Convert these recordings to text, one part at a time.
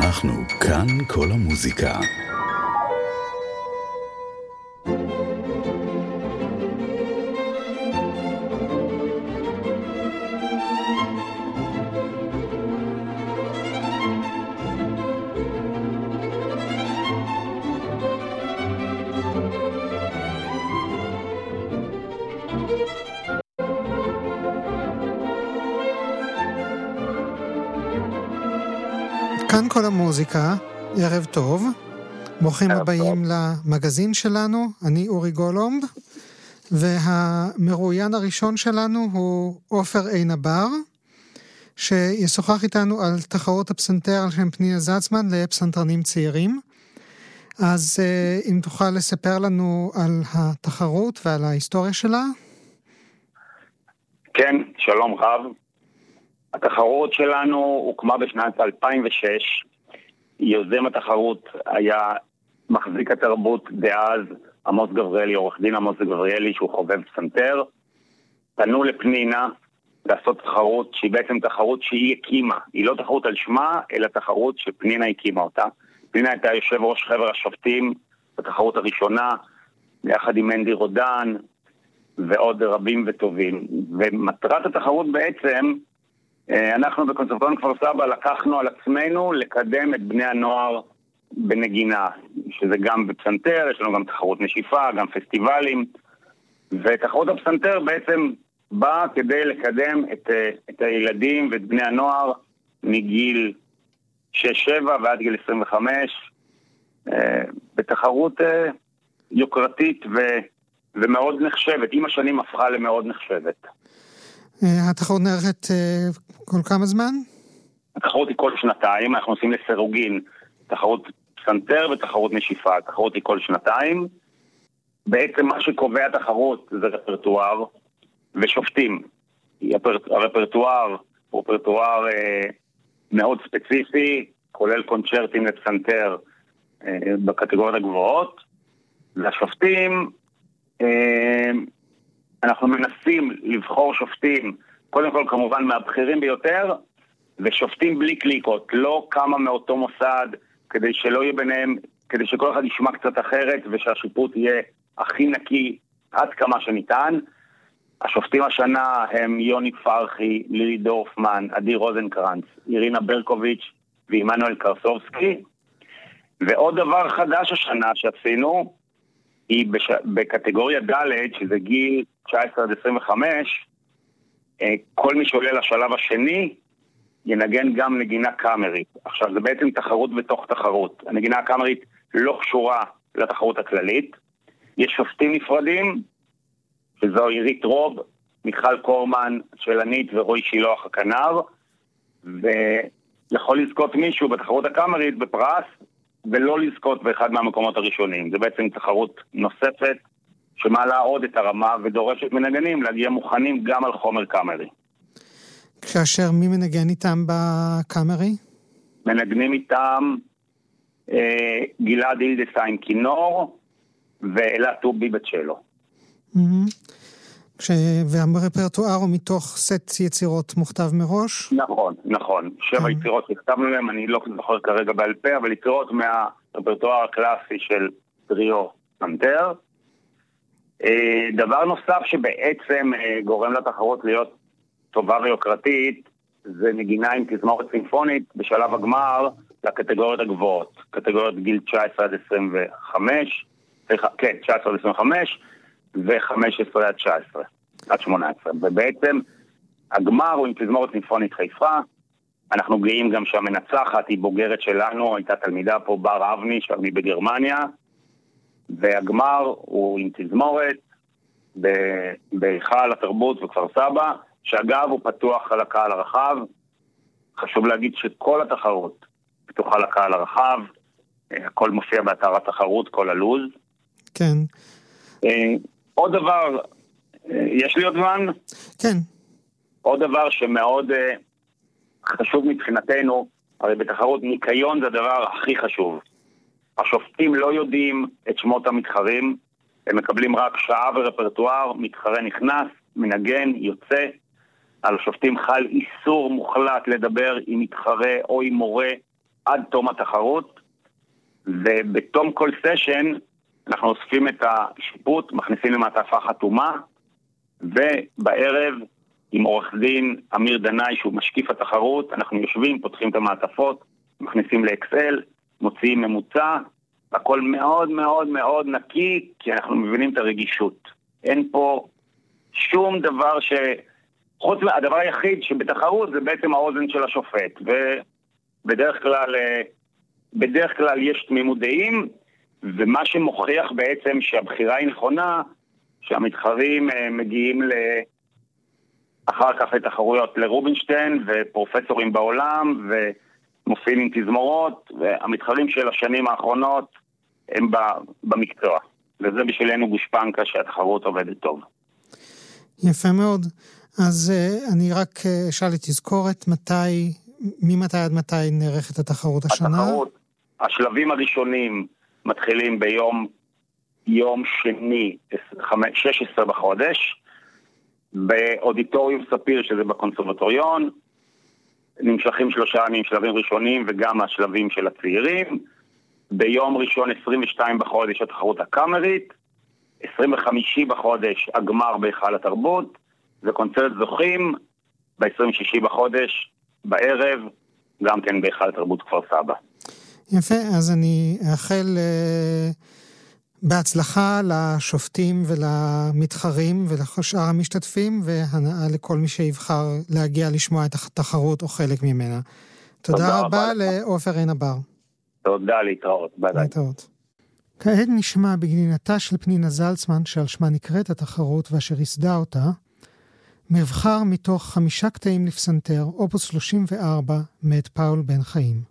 אנחנו כאן כל המוזיקה. כל המוזיקה, ערב טוב. ברוכים ערב הבאים למגזין שלנו, אני אורי גולומב, והמרואיין הראשון שלנו הוא עופר עין הבר, שישוחח איתנו על תחרות הפסנתר על שם פנינה זצמן לפסנתרנים צעירים. אז אה, אם תוכל לספר לנו על התחרות ועל ההיסטוריה שלה. כן, שלום רב. התחרות שלנו הוקמה בשנת 2006. יוזם התחרות היה מחזיק התרבות דאז עמוס גבריאלי, עורך דין עמוס גבריאלי, שהוא חובב פסנתר. פנו לפנינה לעשות תחרות שהיא בעצם תחרות שהיא הקימה. היא לא תחרות על שמה, אלא תחרות שפנינה הקימה אותה. פנינה הייתה יושב ראש חבר השופטים בתחרות הראשונה, יחד עם מנדי רודן ועוד רבים וטובים. ומטרת התחרות בעצם, אנחנו בקונסרבטוריון כפר סבא לקחנו על עצמנו לקדם את בני הנוער בנגינה, שזה גם בפסנתר, יש לנו גם תחרות נשיפה, גם פסטיבלים, ותחרות הפסנתר בעצם באה כדי לקדם את, אה, את הילדים ואת בני הנוער מגיל 6-7 ועד גיל 25, אה, בתחרות אה, יוקרתית ו, ומאוד נחשבת, עם השנים הפכה למאוד נחשבת. אה, התחרות נערכת אה, כל כמה זמן? התחרות היא כל שנתיים, אנחנו עושים לסירוגין תחרות פסנתר ותחרות נשיפה. התחרות היא כל שנתיים. בעצם מה שקובע תחרות זה רפרטואר ושופטים. הרפרטואר הוא רפרטואר אה, מאוד ספציפי, כולל קונצ'רטים לפסנתר אה, בקטגוריות הגבוהות, והשופטים, אה, אנחנו מנסים לבחור שופטים, קודם כל כמובן מהבכירים ביותר, ושופטים בלי קליקות, לא כמה מאותו מוסד, כדי שלא יהיה ביניהם, כדי שכל אחד ישמע קצת אחרת ושהשיפוט יהיה הכי נקי עד כמה שניתן. השופטים השנה הם יוני פרחי, לילי דורפמן, עדי רוזנקרנץ, אירינה ברקוביץ' ועמנואל קרסובסקי. ועוד דבר חדש השנה שעשינו, היא בש... בקטגוריה ד', שזה גיל 19 עד 25, אה, כל מי שעולה לשלב השני ינגן גם נגינה קאמרית. עכשיו, זה בעצם תחרות בתוך תחרות. הנגינה הקאמרית לא קשורה לתחרות הכללית. יש שופטים נפרדים, שזו עירית רוב, מיכל קורמן, שלנית ורועי שילוח הכנר, ויכול לזכות מישהו בתחרות הקאמרית בפרס, ולא לזכות באחד מהמקומות הראשונים. זה בעצם תחרות נוספת שמעלה עוד את הרמה ודורשת מנגנים להגיע מוכנים גם על חומר קאמרי. כאשר מי מנגן איתם בקאמרי? מנגנים איתם אה, גלעד אילדסהיים כינור ואלה טובי בצ'לו. מהמם. כש... והרפרטואר הוא מתוך סט יצירות מוכתב מראש? נכון, נכון. שבע כן. יצירות שכתבנו להם, אני לא זוכר כרגע בעל פה, אבל יצירות מהרפרטואר הקלאסי של טריו פנתר. אה, דבר נוסף שבעצם אה, גורם לתחרות להיות טובה ויוקרתית, זה נגינה עם תזמורת סימפונית בשלב הגמר לקטגוריות הגבוהות. קטגוריות גיל 19 עד 25, סליחה, כן, 19 עד 25 ו-15 עד 19, עד 18. ובעצם הגמר הוא עם תזמורת סימפונית חיפה. אנחנו גאים גם שהמנצחת היא בוגרת שלנו, הייתה תלמידה פה, בר אבני, שאני בגרמניה. והגמר הוא עם תזמורת בהיכל התרבות בכפר סבא, שאגב הוא פתוח לקהל הרחב. חשוב להגיד שכל התחרות פתוחה לקהל הרחב, אה, הכל מופיע באתר התחרות, כל הלו"ז. כן. עוד דבר, אה, יש לי עוד זמן? כן. עוד דבר שמאוד אה, חשוב מבחינתנו, הרי בתחרות ניקיון זה הדבר הכי חשוב. השופטים לא יודעים את שמות המתחרים, הם מקבלים רק שעה ורפרטואר, מתחרה נכנס, מנגן, יוצא. על השופטים חל איסור מוחלט לדבר עם מתחרה או עם מורה עד תום התחרות, ובתום כל סשן אנחנו אוספים את השיפוט, מכניסים למעטפה חתומה, ובערב עם עורך דין אמיר דנאי שהוא משקיף התחרות, אנחנו יושבים, פותחים את המעטפות, מכניסים לאקסל, מוציאים ממוצע, הכל מאוד מאוד מאוד נקי, כי אנחנו מבינים את הרגישות. אין פה שום דבר ש... חוץ מהדבר היחיד שבתחרות זה בעצם האוזן של השופט, ובדרך כלל, אה, בדרך כלל יש תמימות דעים, ומה שמוכיח בעצם שהבחירה היא נכונה, שהמתחרים אה, מגיעים ל... אחר כך לתחרויות לרובינשטיין ופרופסורים בעולם ומופיעים עם תזמורות והמתחרים של השנים האחרונות הם במקצוע וזה בשבילנו גושפנקה שהתחרות עובדת טוב. יפה מאוד. אז uh, אני רק uh, אשאל לתזכורת מתי, ממתי עד מתי נערכת התחרות השנה? התחרות, השלבים הראשונים מתחילים ביום יום שני, 16 בחודש, באודיטוריום ספיר, שזה בקונסרבטוריון, נמשכים שלושה ימים שלבים ראשונים וגם השלבים של הצעירים. ביום ראשון 22 בחודש התחרות הקאמרית, 25 בחודש הגמר בהיכל התרבות, וקונצרט זוכים ב-26 בחודש בערב, גם כן בהיכל התרבות כפר סבא. יפה, אז אני אאחל... Uh... בהצלחה לשופטים ולמתחרים ולשאר המשתתפים, והנאה לכל מי שיבחר להגיע לשמוע את התחרות או חלק ממנה. תודה, תודה רבה לעופר עין הבר. תודה, להתראות. ביי ביי. להתראות. כעת נשמע בנגינתה של פנינה זלצמן, שעל שמה נקראת התחרות ואשר ייסדה אותה, מבחר מתוך חמישה קטעים לפסנתר, אופוס 34, מאת פאול בן חיים.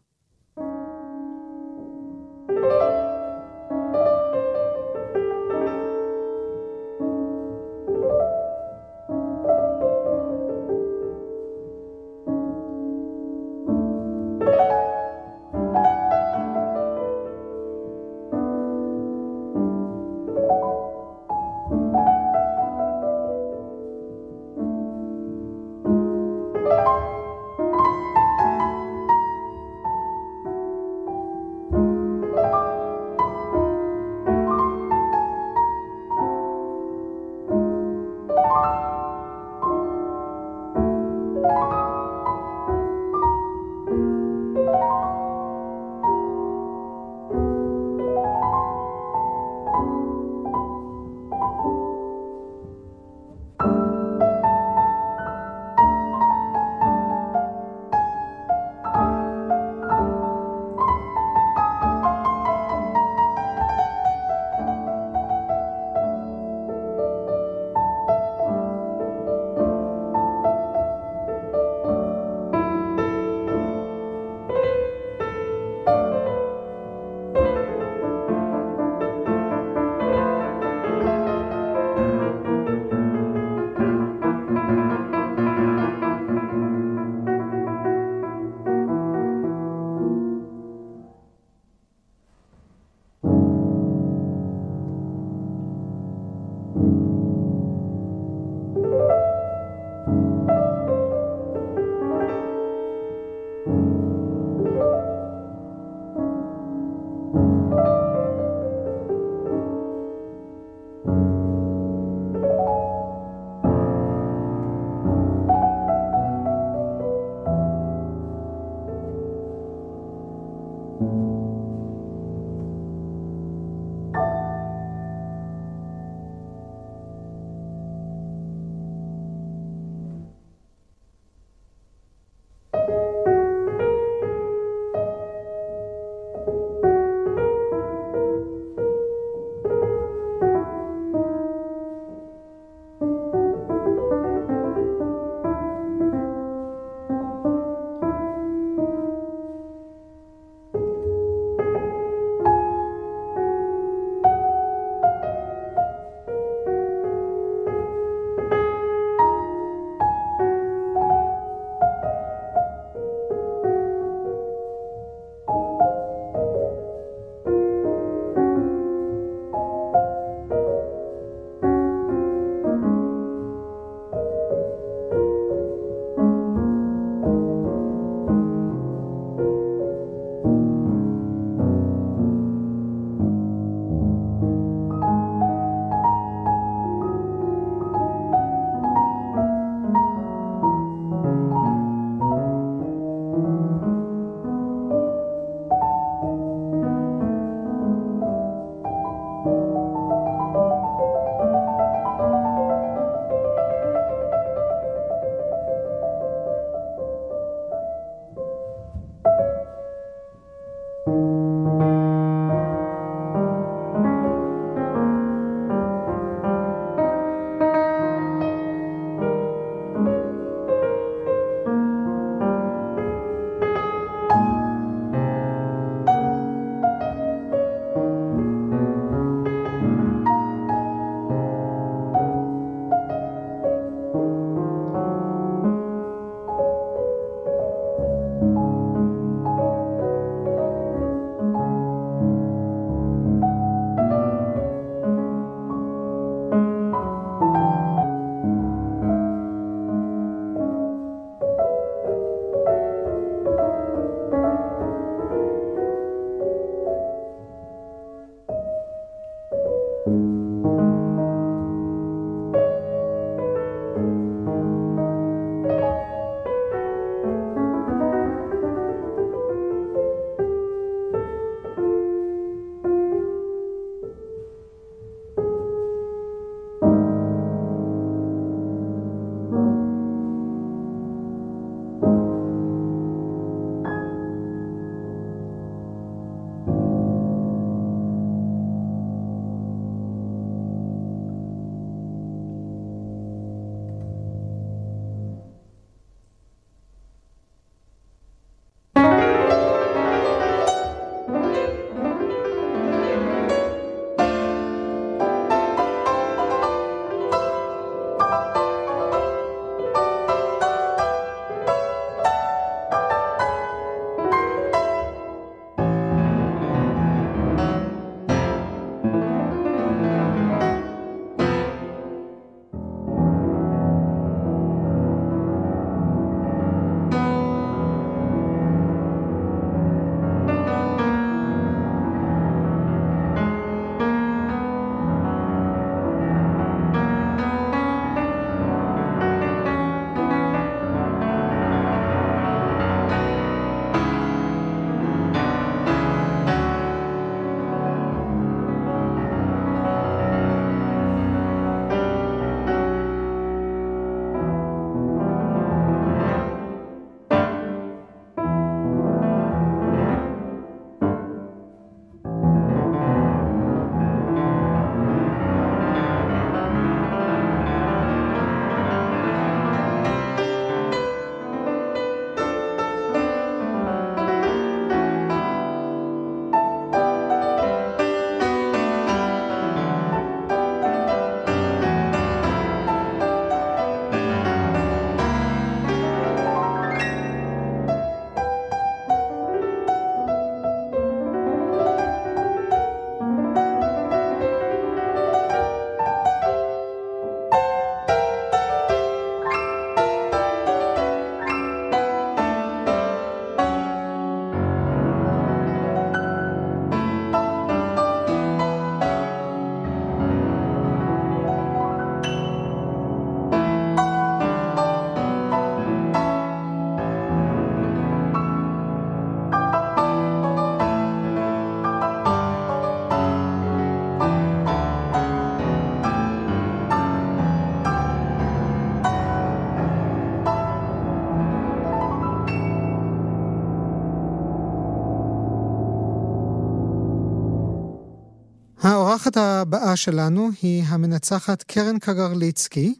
האורחת הבאה שלנו היא המנצחת קרן קגרליצקי,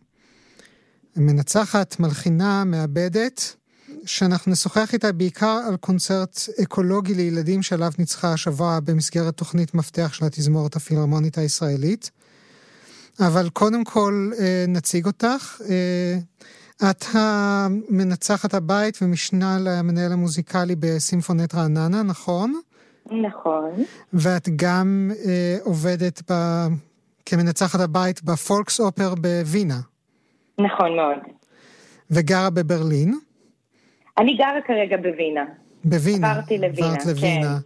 מנצחת, מלחינה, מעבדת, שאנחנו נשוחח איתה בעיקר על קונצרט אקולוגי לילדים שעליו ניצחה השבוע במסגרת תוכנית מפתח של התזמורת הפילהרמונית הישראלית. אבל קודם כל אה, נציג אותך. אה, את המנצחת הבית ומשנה למנהל המוזיקלי בסימפונט רעננה, נכון? נכון. ואת גם אה, עובדת ב... כמנצחת הבית בפולקס אופר בווינה. נכון מאוד. וגרה בברלין. אני גרה כרגע בווינה. בווינה. עברתי לווינה, עברת לווינה.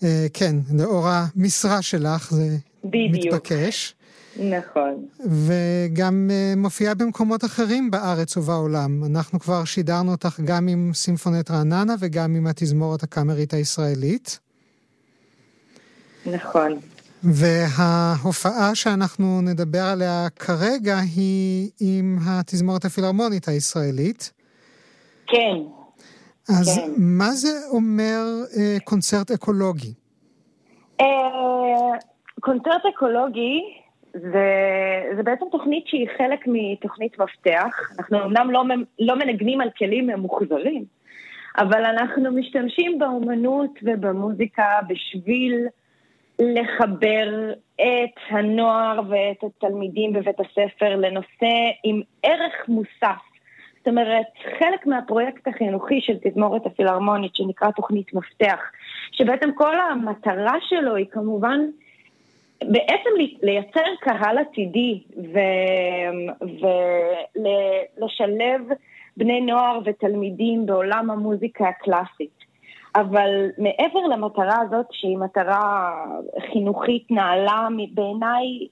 כן. אה, כן, לאור המשרה שלך זה בדיוק. מתבקש. נכון. וגם uh, מופיעה במקומות אחרים בארץ ובעולם. אנחנו כבר שידרנו אותך גם עם סימפונט רעננה וגם עם התזמורת הקאמרית הישראלית. נכון. וההופעה שאנחנו נדבר עליה כרגע היא עם התזמורת הפילהרמונית הישראלית. כן. אז כן. מה זה אומר uh, קונצרט אקולוגי? אה, קונצרט אקולוגי זה, זה בעצם תוכנית שהיא חלק מתוכנית מפתח. אנחנו אמנם לא, לא מנגנים על כלים ממוחזרים, אבל אנחנו משתמשים באומנות ובמוזיקה בשביל לחבר את הנוער ואת התלמידים בבית הספר לנושא עם ערך מוסף. זאת אומרת, חלק מהפרויקט החינוכי של תזמורת הפילהרמונית, שנקרא תוכנית מפתח, שבעצם כל המטרה שלו היא כמובן בעצם לייצר קהל עתידי ולשלב בני נוער ותלמידים בעולם המוזיקה הקלאסית. אבל מעבר למטרה הזאת, שהיא מטרה חינוכית נעלה, בעיניי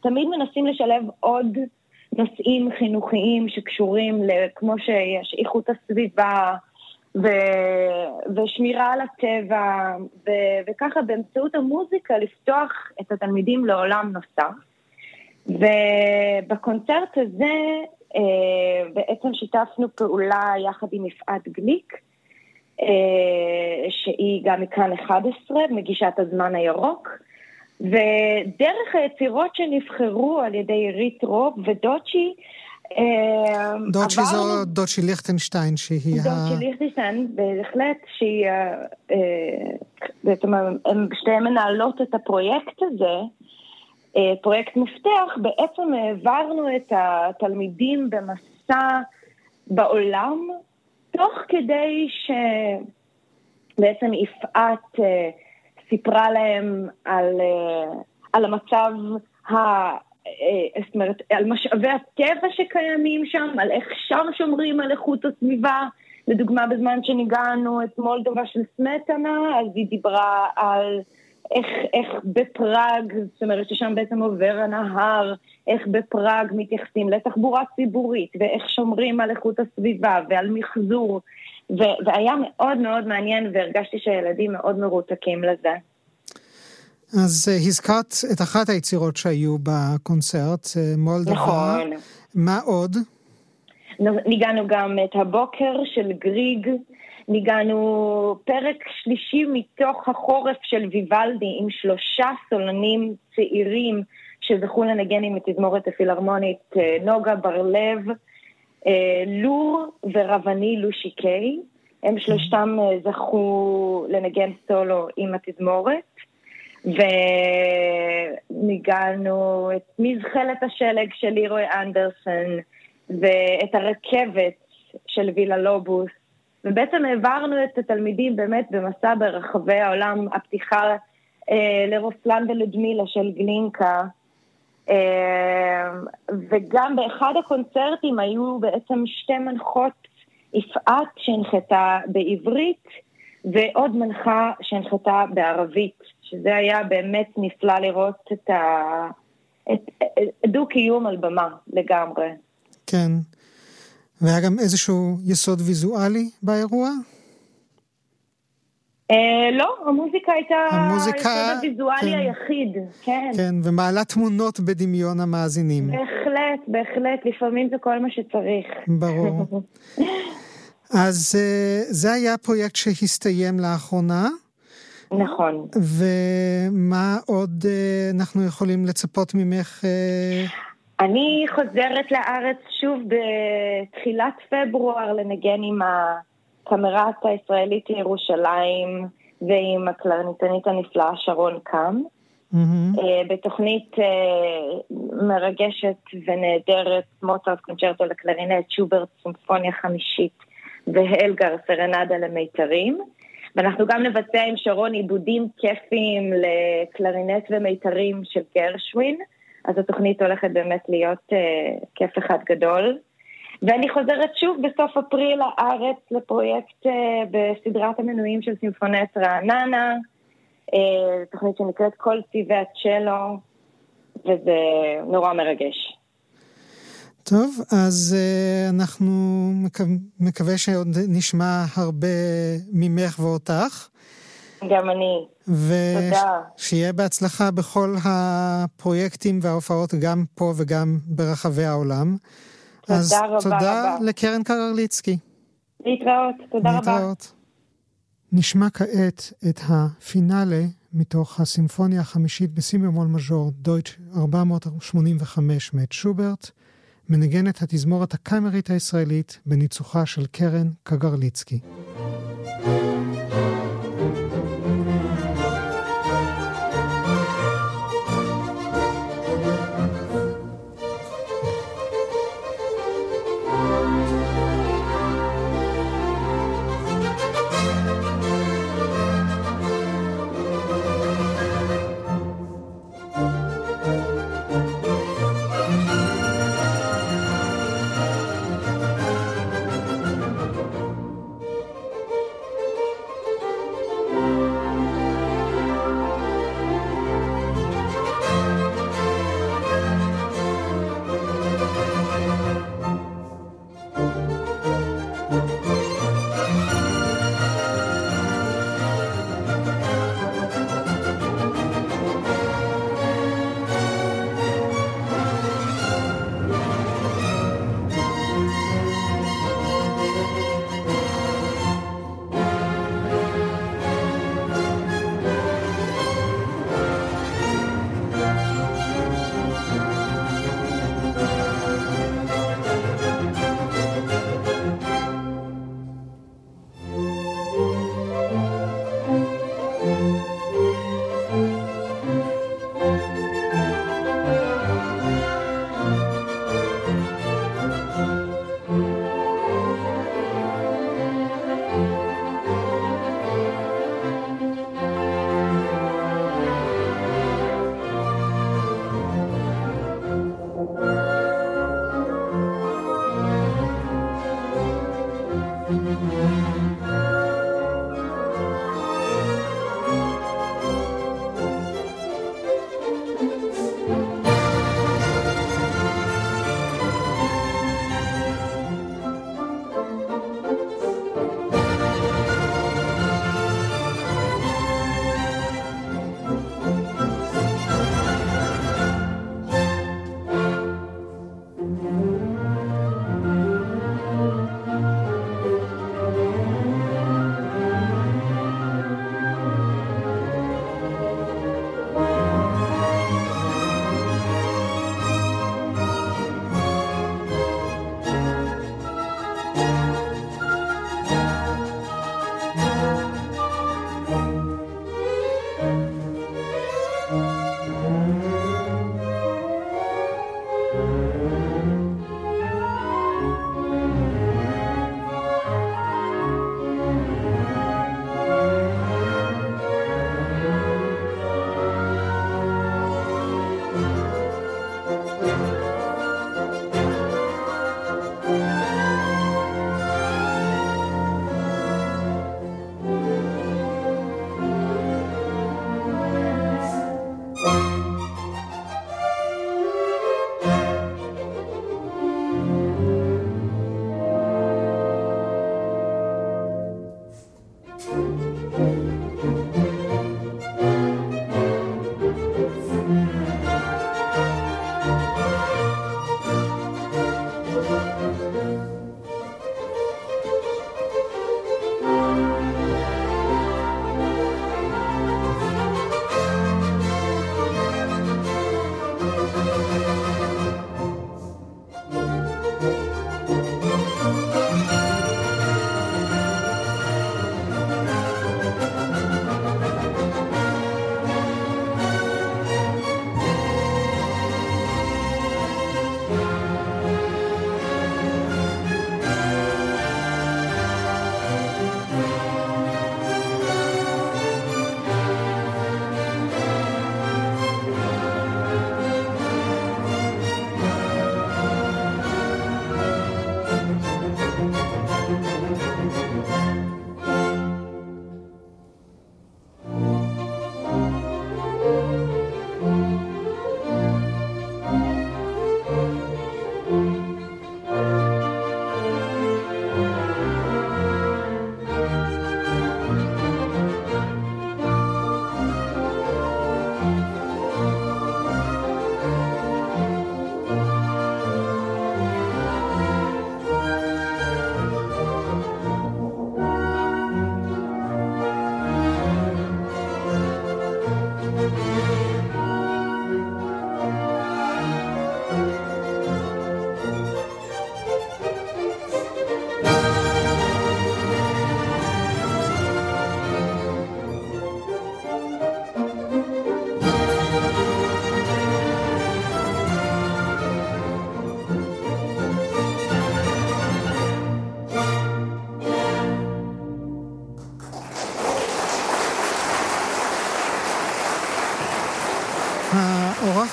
תמיד מנסים לשלב עוד נושאים חינוכיים שקשורים, כמו שיש איכות הסביבה, ו- ושמירה על הטבע, ו- וככה באמצעות המוזיקה לפתוח את התלמידים לעולם נוסף. ובקונצרט הזה אה, בעצם שיתפנו פעולה יחד עם יפעת גליק, אה, שהיא גם מכאן 11, מגישת הזמן הירוק, ודרך היצירות שנבחרו על ידי עירית רוב ודוצ'י, דוצ'י זו דוצ'י ליכטנשטיין, שהיא ה... דוצ'י ליכטנשטיין, בהחלט, שהיא... בעצם הן שתיהן מנהלות את הפרויקט הזה, פרויקט מפתח, בעצם העברנו את התלמידים במסע בעולם, תוך כדי שבעצם יפעת סיפרה להם על, על המצב ה... זאת אומרת, על משאבי הטבע שקיימים שם, על איך שם שומרים על איכות הסביבה. לדוגמה, בזמן שניגענו את מולדובה של סמטנה, אז היא דיברה על איך, איך בפראג, זאת אומרת ששם בעצם עובר הנהר, איך בפראג מתייחסים לתחבורה ציבורית, ואיך שומרים על איכות הסביבה ועל מחזור. ו- והיה מאוד מאוד מעניין, והרגשתי שהילדים מאוד מרותקים לזה. אז uh, הזכרת את אחת היצירות שהיו בקונצרט, uh, מולדובה. נכון. מה עוד? ניגענו גם את הבוקר של גריג, ניגענו פרק שלישי מתוך החורף של ויוולדי עם שלושה סולנים צעירים שזכו לנגן עם התזמורת הפילהרמונית נוגה בר-לב, לור ורבני לושי קיי. הם שלושתם זכו לנגן סולו עם התזמורת. וניגענו את מזחלת השלג של לירוי אנדרסון ואת הרכבת של וילה לובוס. ובעצם העברנו את התלמידים באמת במסע ברחבי העולם, הפתיחה אה, לרוסלן ולדמילה של גלינקה. אה, וגם באחד הקונצרטים היו בעצם שתי מנחות יפעת שהנחתה בעברית ועוד מנחה שהנחתה בערבית, שזה היה באמת נפלא לראות את, ה... דו-קיום על במה לגמרי. כן. והיה גם איזשהו יסוד ויזואלי באירוע? אה, לא, המוזיקה הייתה המוזיקה, היסוד הוויזואלי כן. היחיד, כן. כן, ומעלה תמונות בדמיון המאזינים. בהחלט, בהחלט, לפעמים זה כל מה שצריך. ברור. אז זה היה פרויקט שהסתיים לאחרונה, נכון. ומה עוד אה, אנחנו יכולים לצפות ממך? אה? אני חוזרת לארץ שוב בתחילת פברואר לנגן עם הקמרת הישראלית לירושלים ועם הקלרניתנית הנפלאה שרון קאם. Mm-hmm. בתוכנית מרגשת ונהדרת, מוצרט קונצ'רטו לקלרינט, שוברט סימפוניה חמישית והלגר סרנדה למיתרים. ואנחנו גם נבצע עם שרון עיבודים כיפיים לקלרינט ומיתרים של גרשווין, אז התוכנית הולכת באמת להיות uh, כיף אחד גדול. ואני חוזרת שוב בסוף אפריל לארץ לפרויקט uh, בסדרת המנויים של סימפונט רעננה, uh, תוכנית שנקראת כל צבעי הצ'לו, וזה נורא מרגש. טוב, אז uh, אנחנו מקו... מקווה שעוד נשמע הרבה ממך ואותך. גם אני. תודה. ושיהיה בהצלחה בכל הפרויקטים וההופעות, גם פה וגם ברחבי העולם. תודה אז רבה תודה רבה. אז תודה לקרן קרליצקי. להתראות, תודה להתראות. רבה. להתראות. נשמע כעת את הפינאלה מתוך הסימפוניה החמישית בסי במול מז'ור, דויטש 485 מאת שוברט. מנגנת התזמורת הקאמרית הישראלית בניצוחה של קרן קגרליצקי.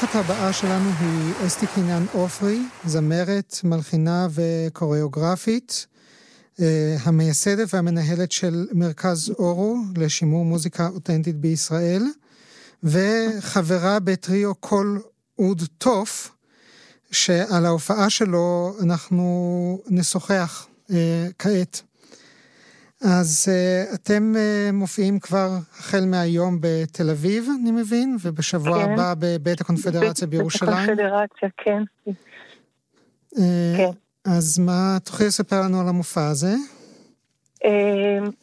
האורחת הבאה שלנו היא אסתי קינן עופרי, זמרת, מלחינה וקוריאוגרפית, אה, המייסדת והמנהלת של מרכז אורו לשימור מוזיקה אותנטית בישראל, וחברה בטריו קול אוד טוף, שעל ההופעה שלו אנחנו נשוחח אה, כעת. אז uh, אתם uh, מופיעים כבר החל מהיום בתל אביב, אני מבין, ובשבוע כן. הבא בבית הקונפדרציה בירושלים. בית הקונפדרציה, כן. Uh, כן. אז מה, תוכלי לספר לנו על המופע הזה? Uh,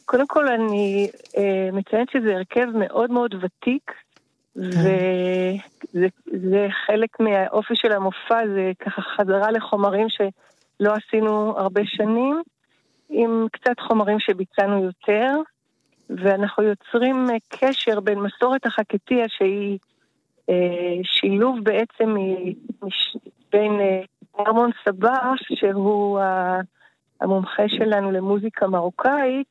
קודם כל אני uh, מציינת שזה הרכב מאוד מאוד ותיק, כן. וזה חלק מהאופי של המופע, זה ככה חזרה לחומרים שלא עשינו הרבה שנים. עם קצת חומרים שביצענו יותר, ואנחנו יוצרים אה, קשר בין מסורת החקטיה שהיא אה, שילוב בעצם מש, בין אה, ארמון סבח, שהוא המומחה שלנו למוזיקה מרוקאית,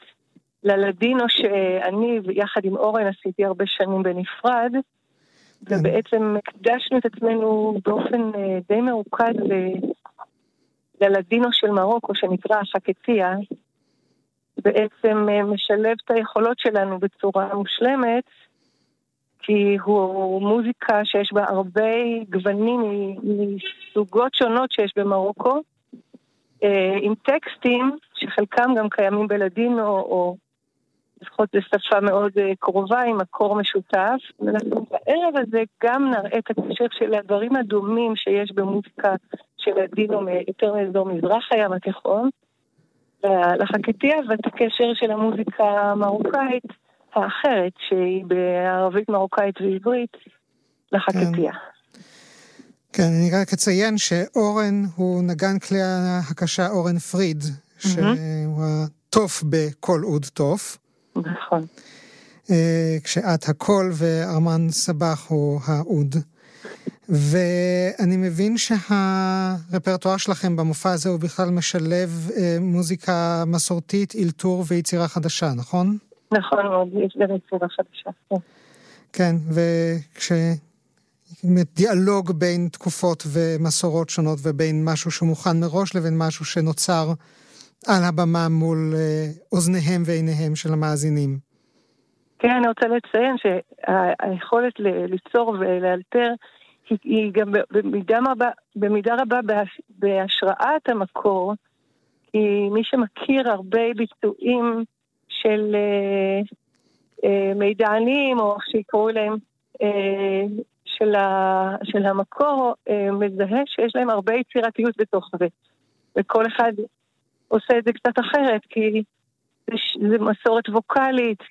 ללדינו שאני יחד עם אורן עשיתי הרבה שנים בנפרד, כן. ובעצם הקדשנו את עצמנו באופן אה, די מרוכז ללדינו של מרוקו, שנקרא חקציה, בעצם אה, משלב את היכולות שלנו בצורה מושלמת, כי הוא מוזיקה שיש בה הרבה גוונים מסוגות שונות שיש במרוקו, אה, עם טקסטים שחלקם גם קיימים בלדינו, או לפחות זו שפה מאוד אה, קרובה עם מקור משותף. ואנחנו בערב הזה גם נראה את הקשר של הדברים הדומים שיש במוזיקה של לדינו יותר מאזור מזרח הים התיכון, לחקטיה ואת הקשר של המוזיקה המרוקאית האחרת, שהיא בערבית מרוקאית ועברית, לחקטיה. כן. אני רק אציין שאורן הוא נגן כלי הקשה אורן פריד, שהוא הטוף בקול אוד טוף. נכון. אה, כשאת הקול וארמן סבח הוא האוד. ואני מבין שהרפרטואר שלכם במופע הזה הוא בכלל משלב אה, מוזיקה מסורתית, אלתור ויצירה חדשה, נכון? נכון מאוד, יש גם יצירה חדשה, כן. כן, וכש... דיאלוג בין תקופות ומסורות שונות ובין משהו שמוכן מראש לבין משהו שנוצר על הבמה מול אה, אוזניהם ועיניהם של המאזינים. כן, אני רוצה לציין שהיכולת ליצור ולאלתר היא גם במידה רבה, במידה רבה בהשראת המקור, כי מי שמכיר הרבה ביצועים של אה, אה, מידענים, או איך שיקראו להם, של, ה, של המקור, מזהה שיש להם הרבה יצירתיות בתוך זה. וכל אחד עושה את זה קצת אחרת, כי זה, זה מסורת ווקאלית,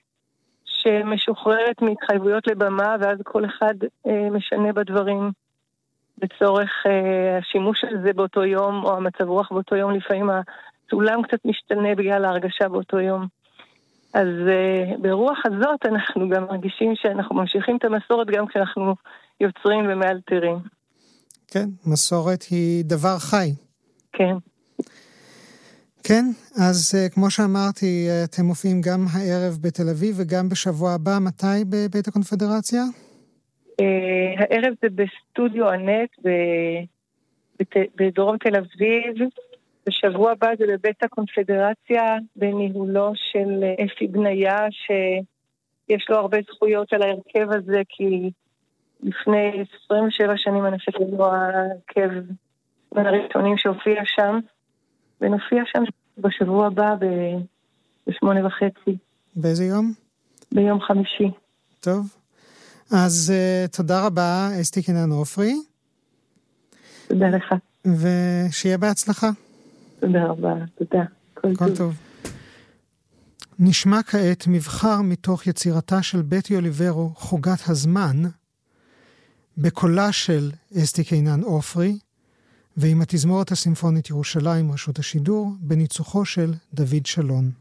שמשוחררת מהתחייבויות לבמה, ואז כל אחד אה, משנה בדברים לצורך אה, השימוש של זה באותו יום, או המצב רוח באותו יום, לפעמים הסולם קצת משתנה בגלל ההרגשה באותו יום. אז אה, ברוח הזאת אנחנו גם מרגישים שאנחנו ממשיכים את המסורת גם כשאנחנו יוצרים ומאלתרים. כן, מסורת היא דבר חי. כן. כן, אז uh, כמו שאמרתי, uh, אתם מופיעים גם הערב בתל אביב וגם בשבוע הבא, מתי בבית הקונפדרציה? Uh, הערב זה בסטודיו אנט בדרום תל אביב, בשבוע הבא זה בבית הקונפדרציה בניהולו של אפי בניה, שיש לו הרבה זכויות על ההרכב הזה, כי לפני 27 שנים אני חושבת שזה ההרכב בין הראשונים שהופיע שם, ונופיע שם בשבוע הבא בשמונה וחצי. באיזה יום? ביום חמישי. טוב. אז uh, תודה רבה, אסתי קינן עופרי. תודה לך. ושיהיה בהצלחה. תודה רבה, תודה. כל, כל טוב. טוב. נשמע כעת מבחר מתוך יצירתה של בטי אוליברו, חוגת הזמן, בקולה של אסתי קינן עופרי, ועם התזמורת הסימפונית ירושלים, רשות השידור, בניצוחו של דוד שלון.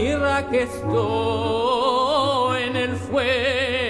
Mira que estoy en el fuego.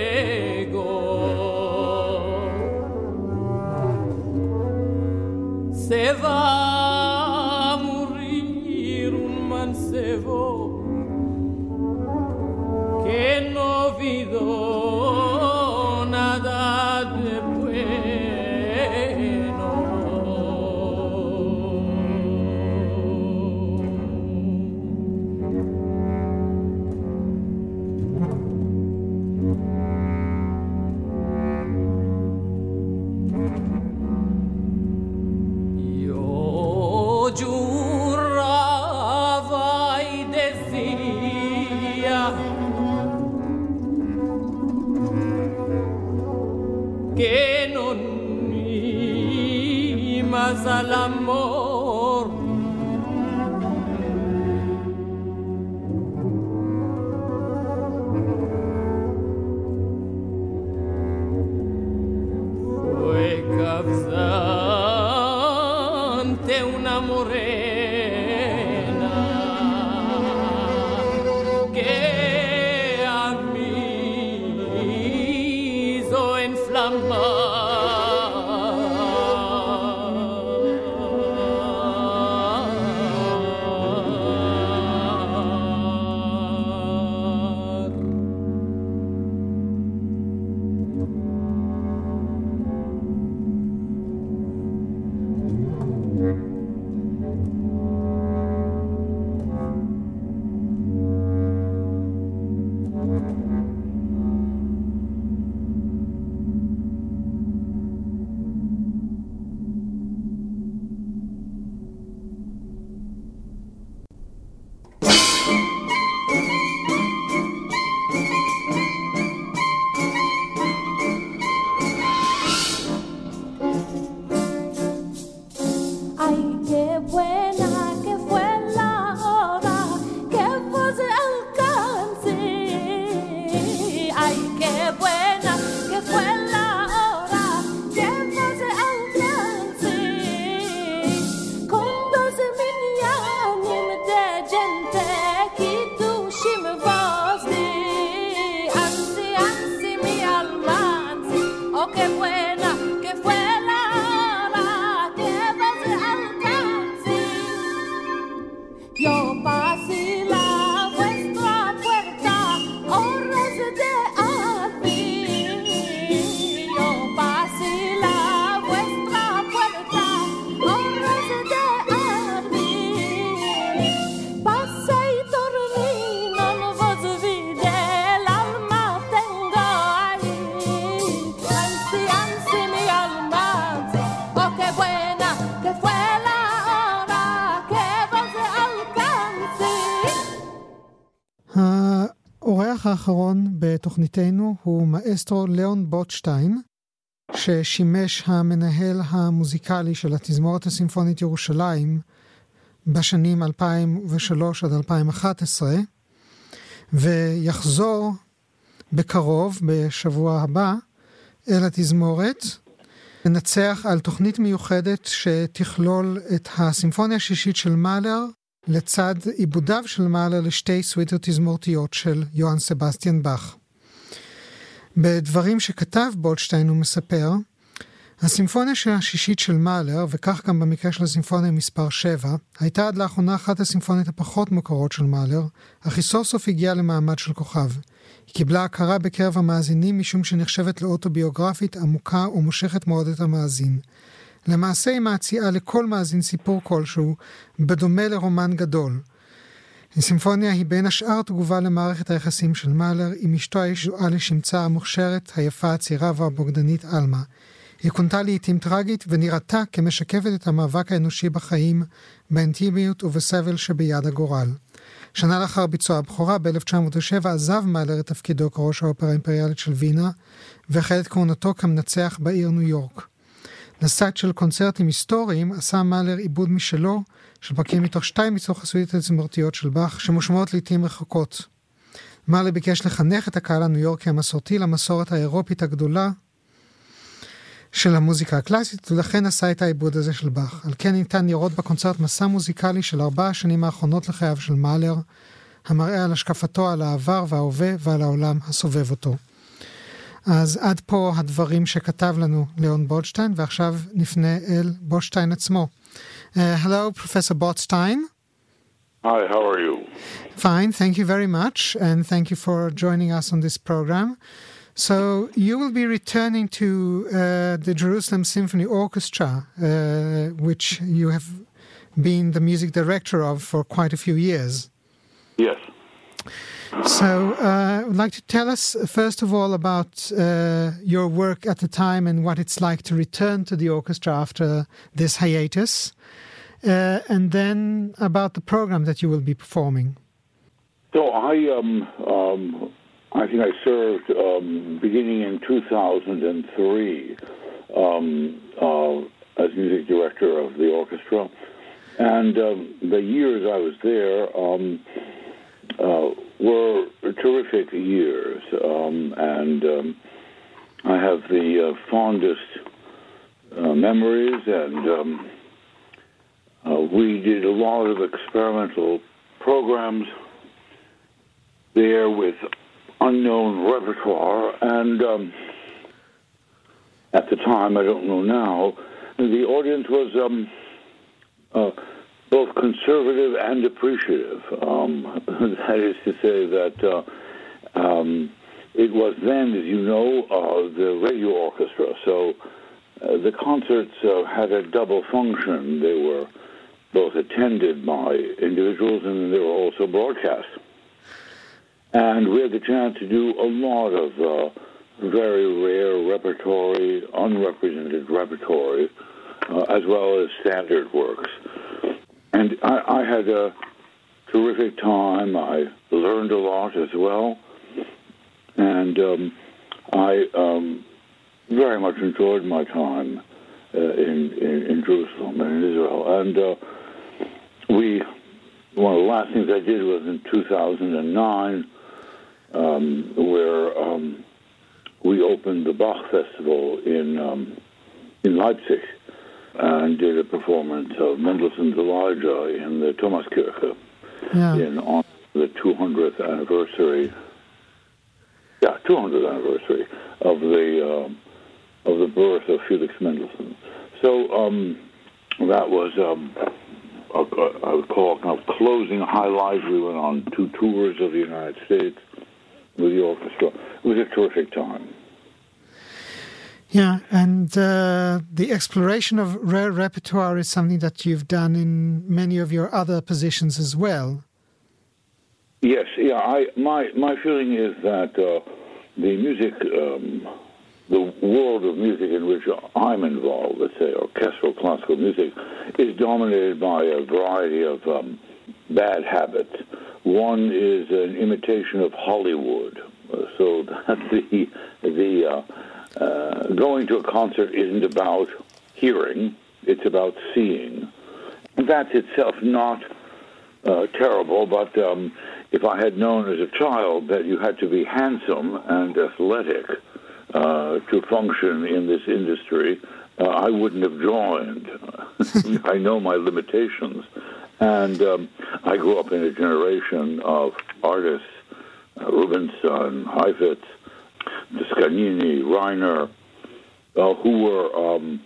האחרון בתוכניתנו הוא מאסטרו ליאון בוטשטיין, ששימש המנהל המוזיקלי של התזמורת הסימפונית ירושלים בשנים 2003 עד 2011, ויחזור בקרוב, בשבוע הבא, אל התזמורת, לנצח על תוכנית מיוחדת שתכלול את הסימפוניה השישית של מאלר לצד עיבודיו של מאלר לשתי סוויטות תזמורתיות של יוהאן סבסטיאן באך. בדברים שכתב בולדשטיין הוא מספר, הסימפוניה השישית של מאלר, וכך גם במקרה של הסימפוניה מספר 7, הייתה עד לאחרונה אחת הסימפוניות הפחות מוכרות של מאלר, אך היא סוף סוף הגיעה למעמד של כוכב. היא קיבלה הכרה בקרב המאזינים משום שנחשבת לאוטוביוגרפית עמוקה ומושכת מאוד את המאזין. למעשה היא מעציעה לכל מאזין סיפור כלשהו, בדומה לרומן גדול. הסימפוניה היא בין השאר תגובה למערכת היחסים של מאלר עם אשתו הישועה לשמצה המוכשרת, היפה, הצעירה והבוגדנית עלמה. היא כונתה לעיתים טרגית ונראתה כמשקפת את המאבק האנושי בחיים, באינטימיות ובסבל שביד הגורל. שנה לאחר ביצוע הבכורה, ב-1907 עזב מאלר את תפקידו כראש האופרה האימפריאלית של וינה, והחל את כהונתו כמנצח בעיר ניו יורק. לסייט של קונצרטים היסטוריים עשה מאלר עיבוד משלו, של פרקים מתוך שתיים מתוך הסודית התזמורתיות של באך, שמושמעות לעיתים רחוקות. מאלר ביקש לחנך את הקהל הניו יורקי המסורתי למסורת האירופית הגדולה של המוזיקה הקלאסית, ולכן עשה את העיבוד הזה של באך. על כן ניתן לראות בקונצרט מסע מוזיקלי של ארבע השנים האחרונות לחייו של מאלר, המראה על השקפתו על העבר וההווה ועל העולם הסובב אותו. אז עד פה הדברים שכתב לנו ליאון בוטשטיין, ועכשיו נפנה אל בוטשטיין עצמו. Uh, hello, Professor Botstein. Hi, how are you? Fine, thank you very much, and thank you for joining us on this program. So you will be returning to uh, the Jerusalem Symphony Orchestra, uh, which you have been the music director of for quite a few years. Yes. So uh, I would like to tell us, first of all, about uh, your work at the time and what it's like to return to the orchestra after this hiatus, uh, and then about the program that you will be performing. So I, um, um, I think I served um, beginning in 2003 um, uh, as music director of the orchestra, and um, the years I was there um, uh, were terrific years, um, and um, I have the uh, fondest uh, memories. And um, uh, we did a lot of experimental programs there with unknown repertoire, and um, at the time, I don't know now, the audience was um, uh, both conservative and appreciative. Um, that is to say that uh, um, it was then, as you know, uh, the radio orchestra. So uh, the concerts uh, had a double function. They were both attended by individuals and they were also broadcast. And we had the chance to do a lot of uh, very rare repertory, unrepresented repertory, uh, as well as standard works. And I, I had a terrific time. I learned a lot as well. And um, I um, very much enjoyed my time uh, in, in, in Jerusalem and in Israel. And uh, we, one of the last things I did was in 2009, um, where um, we opened the Bach Festival in um, in Leipzig and did a performance of Mendelssohn's Elijah in the Thomaskirche Yeah. in on the 200th anniversary. Yeah, 200th anniversary of the um, of the birth of Felix Mendelssohn. So um, that was um, a, a, I would call kind of closing highlight. We went on two tours of the United States with the orchestra. It was a terrific time. Yeah, and uh, the exploration of rare repertoire is something that you've done in many of your other positions as well. Yes, yeah. I my my feeling is that uh, the music, um, the world of music in which I'm involved, let's say orchestral classical music, is dominated by a variety of um, bad habits. One is an imitation of Hollywood, so that the the uh, uh, going to a concert isn't about hearing; it's about seeing. That's itself not uh, terrible, but um, if I had known as a child that you had to be handsome and athletic uh, to function in this industry, uh, I wouldn't have joined. I know my limitations. And um, I grew up in a generation of artists, uh, Rubinstein, Heifetz, Toscanini, Reiner, uh, who were um,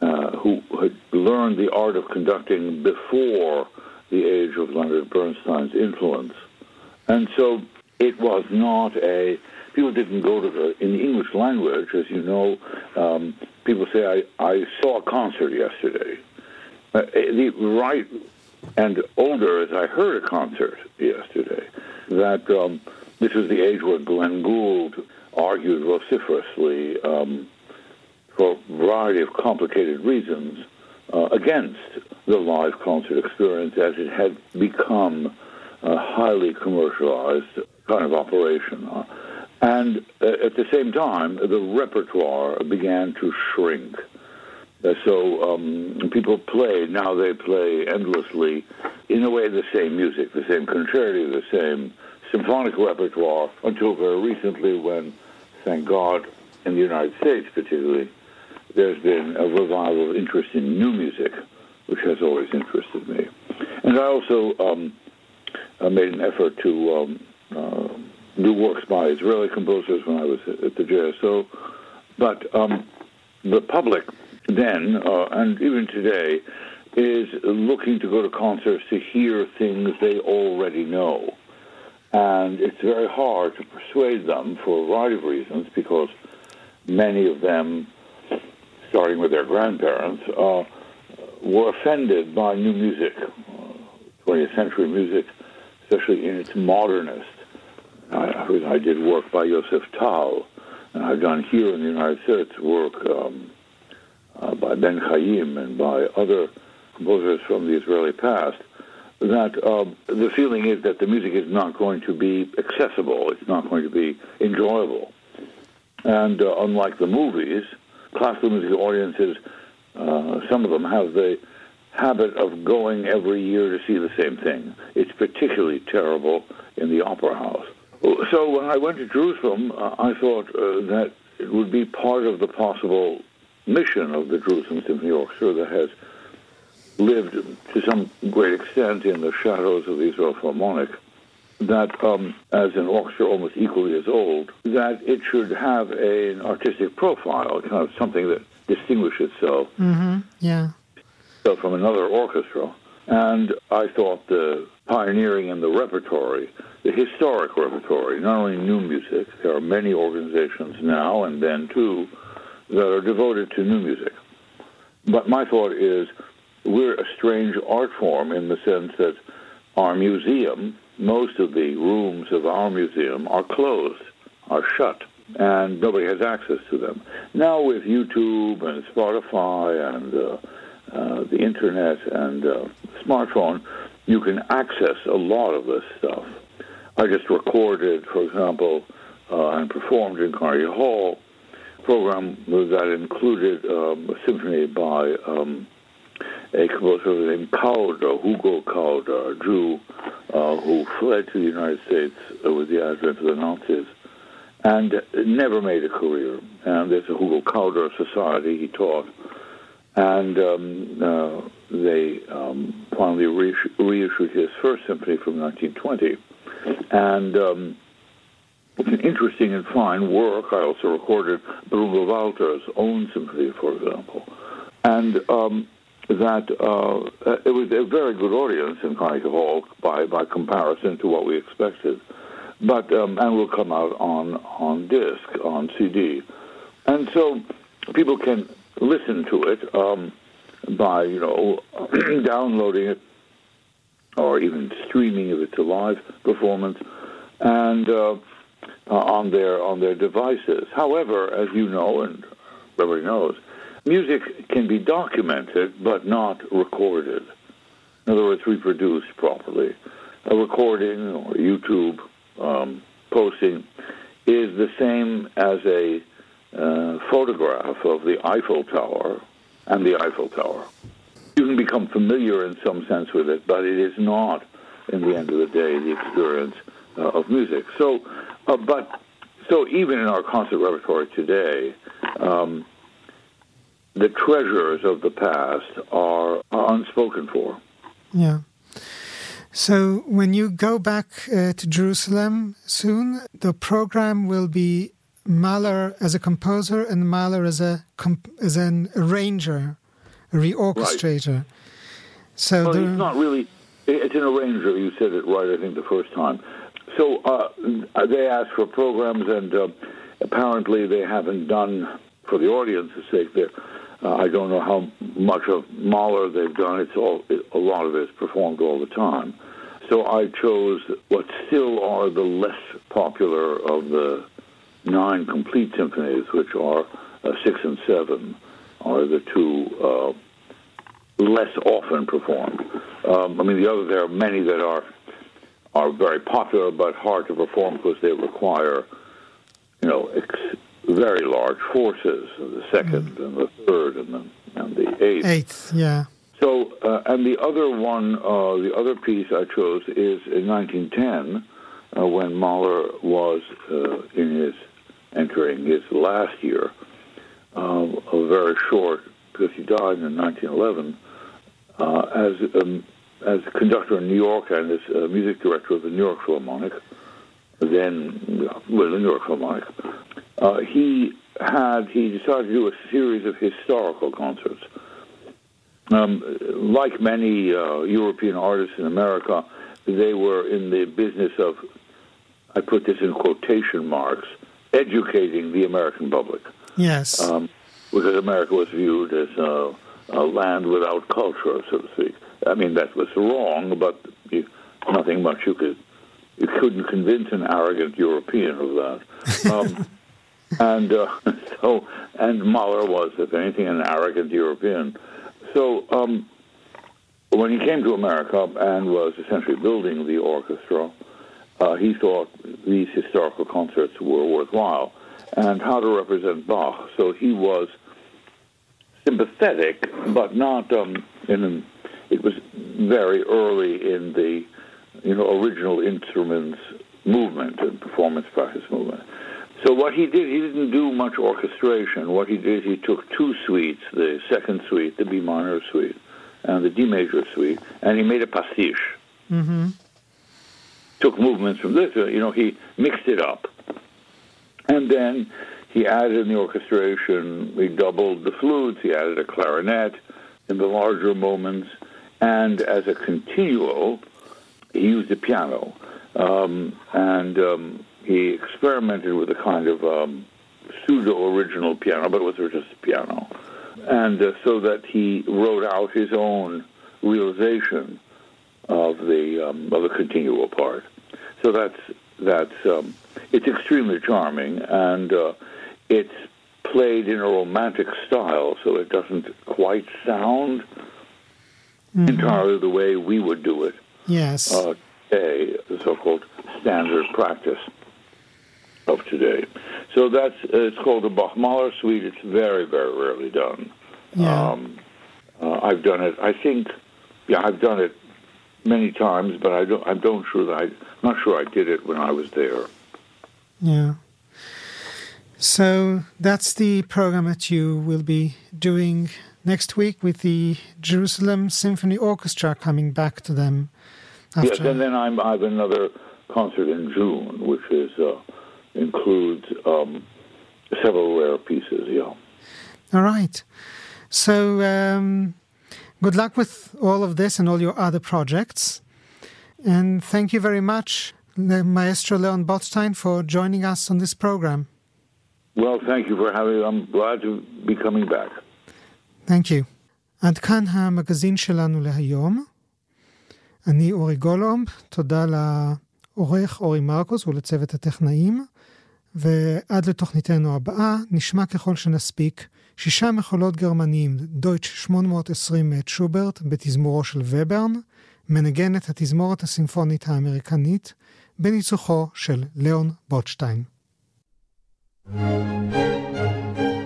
uh, who had learned the art of conducting before the age of Leonard Bernstein's influence. And so it was not a, people didn't go to the, in the English language, as you know, um, people say, I, I saw a concert yesterday. Uh, the right and older as I heard a concert yesterday, that um, this was the age where Glenn Gould argued vociferously um, for a variety of complicated reasons, uh, against the live concert experience as it had become a highly commercialized kind of operation. Uh, and uh, at the same time, the repertoire began to shrink. Uh, so um, people play, now they play endlessly, in a way, the same music, the same concerti, the same symphonic repertoire, until very recently when, thank God, in the United States particularly, there's been a revival of interest in new music, which has always interested me. And I also um, uh, made an effort to um, uh, do works by Israeli composers when I was at the JSO. But um, the public then, uh, and even today, is looking to go to concerts to hear things they already know. And it's very hard to persuade them for a variety of reasons because many of them, starting with their grandparents, uh, were offended by new music, uh, 20th century music, especially in its modernist. I, I did work by Yosef Tal, and I've done here in the United States work um, uh, by Ben Chaim and by other composers from the Israeli past, that uh, the feeling is that the music is not going to be accessible, it's not going to be enjoyable. And uh, unlike the movies, classical music audiences, uh, some of them have the habit of going every year to see the same thing. It's particularly terrible in the opera house. So when I went to Jerusalem, uh, I thought uh, that it would be part of the possible mission of the Jerusalem Symphony Orchestra that has lived to some great extent in the shadows of the Israel Philharmonic, that um, as an orchestra almost equally as old, that it should have a, an artistic profile, kind of something that distinguishes itself Mm-hmm. Yeah. from another orchestra. And I thought the pioneering in the repertory, the historic repertory, not only new music, there are many organizations now and then too that are devoted to new music. But my thought is we're a strange art form in the sense that our museum, most of the rooms of our museum are closed, are shut, and nobody has access to them. Now with YouTube and Spotify and uh, uh, the internet and uh, smartphone, you can access a lot of this stuff. I just recorded, for example, uh, and performed in Carnegie Hall program that included um, a symphony by um, a composer named Kauder, Hugo Kauder, a Jew uh, who fled to the United States uh, with the advent of the Nazis and never made a career. And there's a Hugo Kauder Society he taught. And um, uh, they um, finally reissued, reissued his first symphony from 1920. And um, it's an interesting and fine work. I also recorded Bruno Walter's own symphony, for example. And um, that uh, it was a very good audience in Carnegie Hall by, by comparison to what we expected. But um, and will come out on on disc on CD, and so people can listen to it um, by you know downloading it or even streaming if it's a live performance, and uh, uh, on their on their devices. However, as you know and everybody knows, music can be documented but not recorded. In other words, reproduced properly. A recording or YouTube um, posting is the same as a uh, photograph of the Eiffel Tower and the Eiffel Tower. You can become familiar in some sense with it, but it is not, in the end of the day, the experience uh, of music. So, uh, but so even in our concert repertory today, um, the treasures of the past are, are unspoken for. Yeah. So when you go back uh, to Jerusalem soon, the program will be Mahler as a composer and Mahler as a comp- as an arranger, a reorchestrator. So Well, it's not really. It's an arranger. You said it right, I think, the first time. So uh, they asked for programs, and uh, apparently they haven't done, for the audience's sake, there. Uh, I don't know how much of Mahler they've done. It's all it, a lot of it is performed all the time. So I chose what still are the less popular of the nine complete symphonies, which are uh, six and seven are the two uh, less often performed. Um, I mean, the other there are many that are are very popular but hard to perform because they require, you know, ex- very large forces. The 2nd mm. and the third and the and the eighth. Eighth, yeah. So, uh, and the other one, uh, the other piece I chose is in 1910 uh, when Mahler was uh, in his entering his last year, um, a very short because he died in 1911 uh, as um, as conductor in New York and as uh, music director of the New York Philharmonic, then well, the New York Philharmonic. Uh, he had he decided to do a series of historical concerts. Um, like many uh, European artists in America, they were in the business of, I put this in quotation marks, educating the American public. Yes. Um, because America was viewed as a, a, land without culture, so to speak. I mean, that was wrong, but you, nothing much you could you couldn't convince an arrogant European of that. Um, and uh, so, and Mahler was, if anything, an arrogant European. So, um, when he came to America and was essentially building the orchestra, uh, he thought these historical concerts were worthwhile and how to represent Bach. So he was sympathetic, but not um, in. It was very early in the, you know, original instruments movement and performance practice movement. So what he did, he didn't do much orchestration. What he did, he took two suites, the second suite, the B minor suite, and the D major suite, and he made a pastiche. Mm-hmm. Took movements from this, you know, he mixed it up. And then he added in the orchestration, he doubled the flutes, he added a clarinet in the larger moments, and as a continuo, he used a piano. Um, and um, he experimented with a kind of um, pseudo original piano, but it was just a piano. And uh, so that he wrote out his own realization of the um, of the continuo part. So that's that's um, it's extremely charming, and uh, it's played in a romantic style, so it doesn't quite sound mm-hmm. entirely the way we would do it. Yes. Uh, the so-called standard practice of today. So that's uh, it's called the Bach-Mahler suite. It's very, very rarely done. Yeah. Um, uh, I've done it. I think, yeah, I've done it many times, but I don't. I don't sure that I. am not sure I did it when I was there. Yeah. So that's the program that you will be doing next week with the Jerusalem Symphony Orchestra coming back to them. After. Yes, and then I'm, I have another concert in June, which is uh, includes um, several rare pieces. Yeah. All right. So um, good luck with all of this and all your other projects, and thank you very much Maestro Leon Botstein, for joining us on this program. Well, thank you for having me. I'm glad to be coming back. Thank you. עד כאן המגזין שלנו להיום. אני אורי גולומב, תודה לעורך אורי מרקוס ולצוות הטכנאים, ועד לתוכניתנו הבאה נשמע ככל שנספיק שישה מחולות גרמניים, דויטש 820 מאת שוברט בתזמורו של וברן, מנגנת התזמורת הסימפונית האמריקנית, בניצוחו של ליאון בוטשטיין. thank you